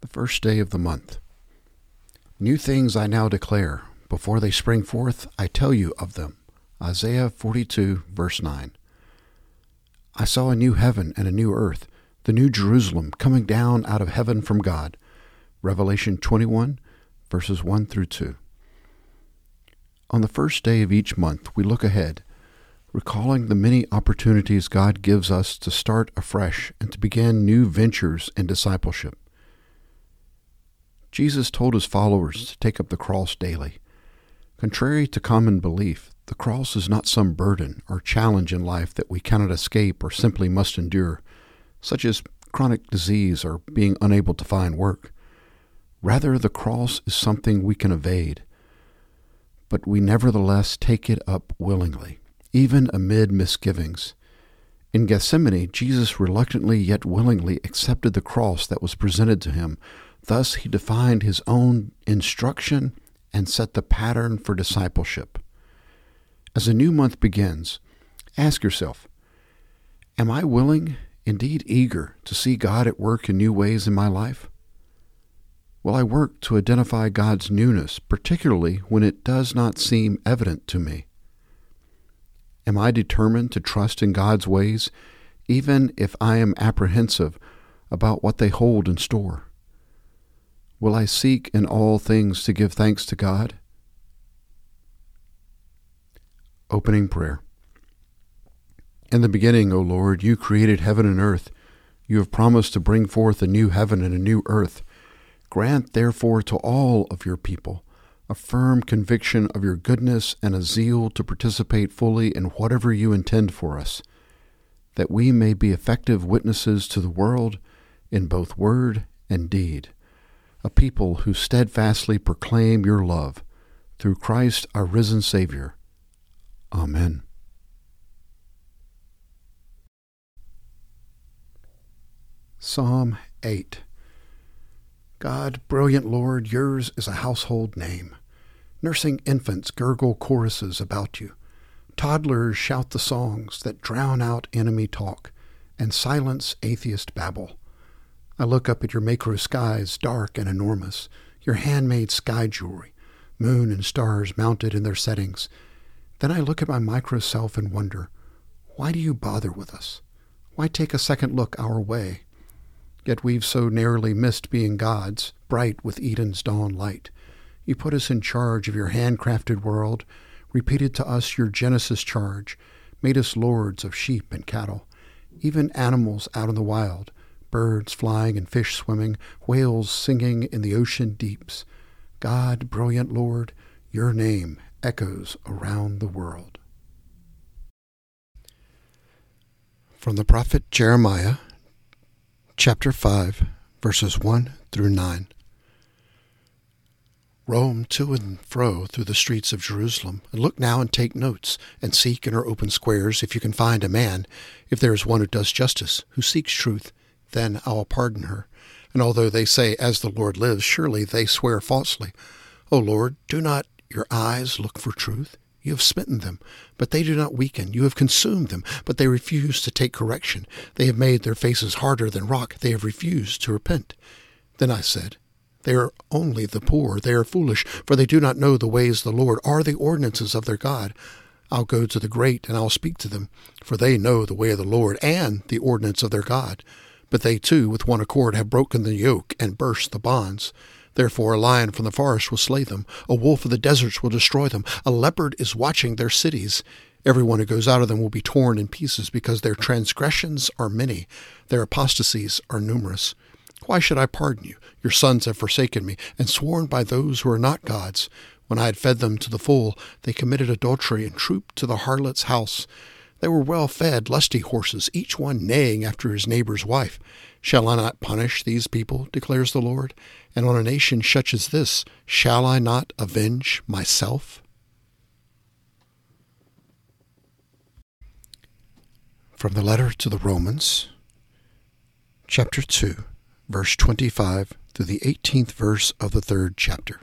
the first day of the month. New things I now declare. Before they spring forth, I tell you of them. Isaiah 42, verse 9. I saw a new heaven and a new earth, the new Jerusalem coming down out of heaven from God. Revelation 21, verses 1 through 2. On the first day of each month, we look ahead, recalling the many opportunities God gives us to start afresh and to begin new ventures in discipleship. Jesus told his followers to take up the cross daily. Contrary to common belief, the cross is not some burden or challenge in life that we cannot escape or simply must endure, such as chronic disease or being unable to find work. Rather, the cross is something we can evade, but we nevertheless take it up willingly, even amid misgivings. In Gethsemane, Jesus reluctantly yet willingly accepted the cross that was presented to him Thus, he defined his own instruction and set the pattern for discipleship. As a new month begins, ask yourself Am I willing, indeed eager, to see God at work in new ways in my life? Will I work to identify God's newness, particularly when it does not seem evident to me? Am I determined to trust in God's ways, even if I am apprehensive about what they hold in store? Will I seek in all things to give thanks to God? Opening Prayer In the beginning, O Lord, you created heaven and earth. You have promised to bring forth a new heaven and a new earth. Grant, therefore, to all of your people a firm conviction of your goodness and a zeal to participate fully in whatever you intend for us, that we may be effective witnesses to the world in both word and deed a people who steadfastly proclaim your love through Christ our risen Savior. Amen. Psalm 8 God, brilliant Lord, yours is a household name. Nursing infants gurgle choruses about you. Toddlers shout the songs that drown out enemy talk and silence atheist babble. I look up at your macro skies, dark and enormous, your handmade sky jewelry, moon and stars mounted in their settings. Then I look at my micro self and wonder, why do you bother with us? Why take a second look our way? Yet we've so narrowly missed being gods, bright with Eden's dawn light. You put us in charge of your handcrafted world, repeated to us your Genesis charge, made us lords of sheep and cattle, even animals out in the wild, birds flying and fish swimming, whales singing in the ocean deeps. God, brilliant Lord, your name echoes around the world. From the prophet Jeremiah, chapter 5, verses 1 through 9. Roam to and fro through the streets of Jerusalem, and look now and take notes, and seek in her open squares if you can find a man, if there is one who does justice, who seeks truth, then I will pardon her. And although they say, As the Lord lives, surely they swear falsely. O Lord, do not your eyes look for truth? You have smitten them, but they do not weaken. You have consumed them, but they refuse to take correction. They have made their faces harder than rock. They have refused to repent. Then I said, They are only the poor. They are foolish, for they do not know the ways of the Lord, or the ordinances of their God. I'll go to the great, and I'll speak to them, for they know the way of the Lord and the ordinance of their God. But they too, with one accord, have broken the yoke and burst the bonds. Therefore, a lion from the forest will slay them, a wolf of the deserts will destroy them, a leopard is watching their cities. Everyone who goes out of them will be torn in pieces, because their transgressions are many, their apostasies are numerous. Why should I pardon you? Your sons have forsaken me, and sworn by those who are not gods. When I had fed them to the full, they committed adultery and trooped to the harlot's house. They were well fed, lusty horses, each one neighing after his neighbor's wife. Shall I not punish these people, declares the Lord? And on a nation such as this, shall I not avenge myself? From the letter to the Romans, chapter 2, verse 25 through the 18th verse of the third chapter.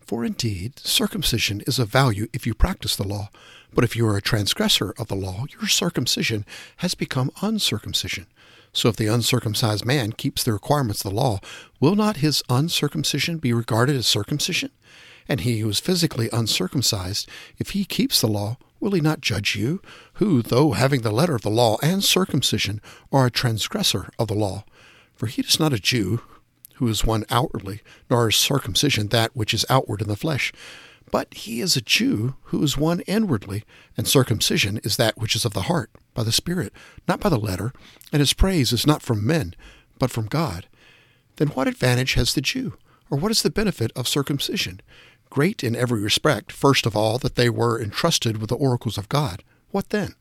For indeed, circumcision is of value if you practice the law but if you are a transgressor of the law, your circumcision has become uncircumcision. So if the uncircumcised man keeps the requirements of the law, will not his uncircumcision be regarded as circumcision? And he who is physically uncircumcised, if he keeps the law, will he not judge you, who, though having the letter of the law and circumcision, are a transgressor of the law? For he is not a Jew, who is one outwardly, nor is circumcision that which is outward in the flesh. But he is a Jew who is one inwardly, and circumcision is that which is of the heart, by the Spirit, not by the letter, and his praise is not from men, but from God. Then what advantage has the Jew? Or what is the benefit of circumcision? Great in every respect, first of all, that they were entrusted with the oracles of God. What then?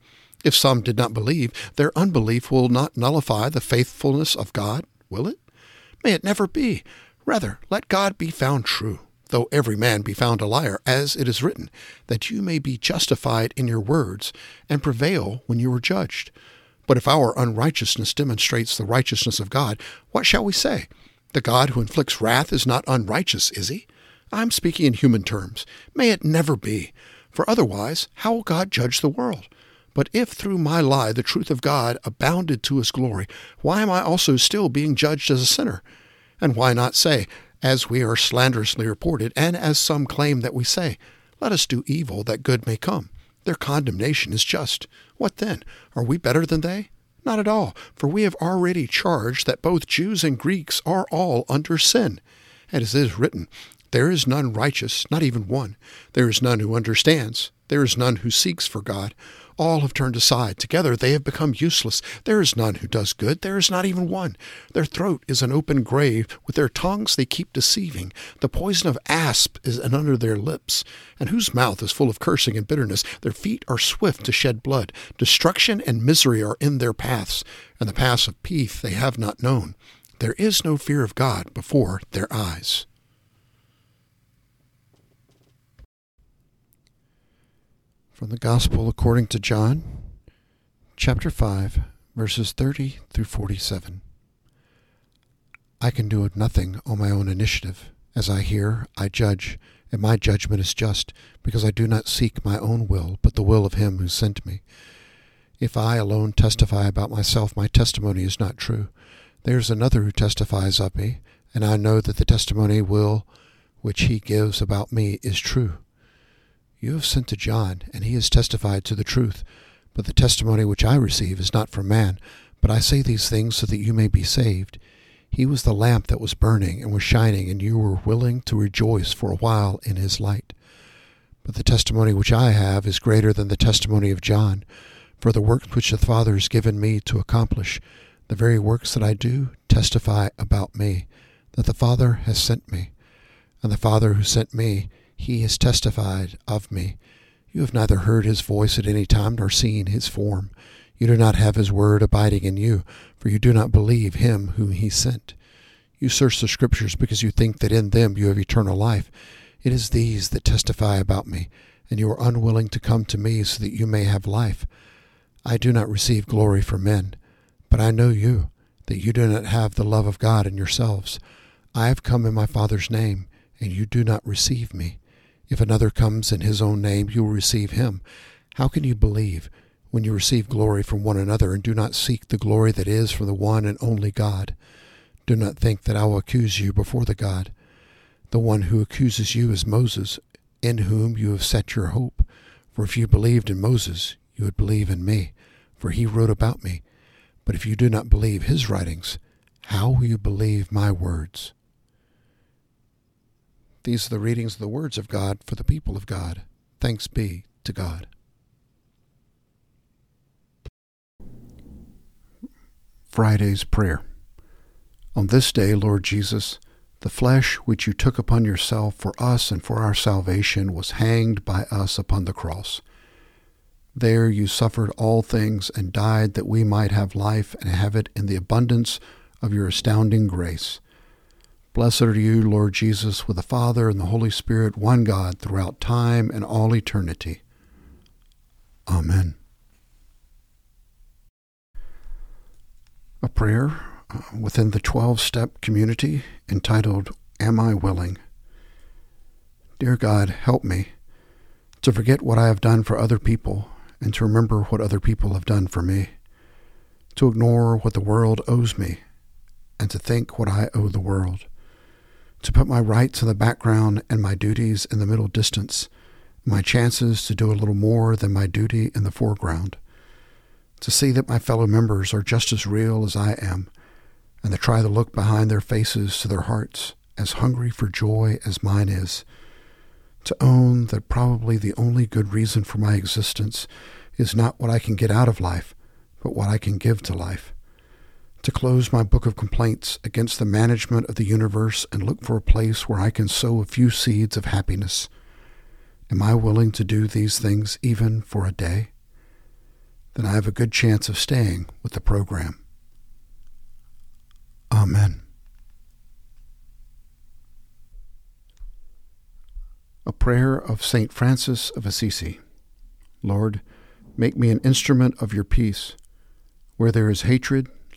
If some did not believe, their unbelief will not nullify the faithfulness of God, will it? May it never be. Rather, let God be found true, though every man be found a liar, as it is written, that you may be justified in your words, and prevail when you are judged. But if our unrighteousness demonstrates the righteousness of God, what shall we say? The God who inflicts wrath is not unrighteous, is he? I'm speaking in human terms. May it never be. For otherwise, how will God judge the world? But if through my lie the truth of God abounded to his glory, why am I also still being judged as a sinner? And why not say, as we are slanderously reported, and as some claim that we say, Let us do evil that good may come? Their condemnation is just. What then? Are we better than they? Not at all, for we have already charged that both Jews and Greeks are all under sin. And as it is written, There is none righteous, not even one. There is none who understands. There is none who seeks for God. All have turned aside. Together they have become useless. There is none who does good. There is not even one. Their throat is an open grave. With their tongues they keep deceiving. The poison of asp is under their lips. And whose mouth is full of cursing and bitterness. Their feet are swift to shed blood. Destruction and misery are in their paths. And the paths of peace they have not known. There is no fear of God before their eyes. From the Gospel according to John, chapter 5, verses 30 through 47. I can do nothing on my own initiative. As I hear, I judge, and my judgment is just, because I do not seek my own will, but the will of him who sent me. If I alone testify about myself, my testimony is not true. There is another who testifies of me, and I know that the testimony will which he gives about me is true. You have sent to John, and he has testified to the truth. But the testimony which I receive is not from man, but I say these things so that you may be saved. He was the lamp that was burning and was shining, and you were willing to rejoice for a while in his light. But the testimony which I have is greater than the testimony of John. For the works which the Father has given me to accomplish, the very works that I do, testify about me, that the Father has sent me. And the Father who sent me, he has testified of me. You have neither heard his voice at any time nor seen his form. You do not have his word abiding in you, for you do not believe him whom he sent. You search the Scriptures because you think that in them you have eternal life. It is these that testify about me, and you are unwilling to come to me so that you may have life. I do not receive glory from men, but I know you, that you do not have the love of God in yourselves. I have come in my Father's name, and you do not receive me. If another comes in his own name, you will receive him. How can you believe when you receive glory from one another and do not seek the glory that is from the one and only God? Do not think that I will accuse you before the God. The one who accuses you is Moses, in whom you have set your hope. For if you believed in Moses, you would believe in me, for he wrote about me. But if you do not believe his writings, how will you believe my words? These are the readings of the words of God for the people of God. Thanks be to God. Friday's Prayer. On this day, Lord Jesus, the flesh which you took upon yourself for us and for our salvation was hanged by us upon the cross. There you suffered all things and died that we might have life and have it in the abundance of your astounding grace. Blessed are you, Lord Jesus, with the Father and the Holy Spirit, one God, throughout time and all eternity. Amen. A prayer uh, within the 12 step community entitled, Am I Willing? Dear God, help me to forget what I have done for other people and to remember what other people have done for me, to ignore what the world owes me, and to think what I owe the world, to put my rights in the background and my duties in the middle distance, my chances to do a little more than my duty in the foreground, to see that my fellow members are just as real as I am, and to try to look behind their faces to their hearts, as hungry for joy as mine is, to own that probably the only good reason for my existence is not what I can get out of life, but what I can give to life. To close my book of complaints against the management of the universe and look for a place where I can sow a few seeds of happiness. Am I willing to do these things even for a day? Then I have a good chance of staying with the program. Amen. A prayer of St. Francis of Assisi. Lord, make me an instrument of your peace. Where there is hatred,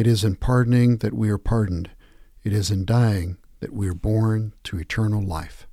it is in pardoning that we are pardoned. It is in dying that we are born to eternal life.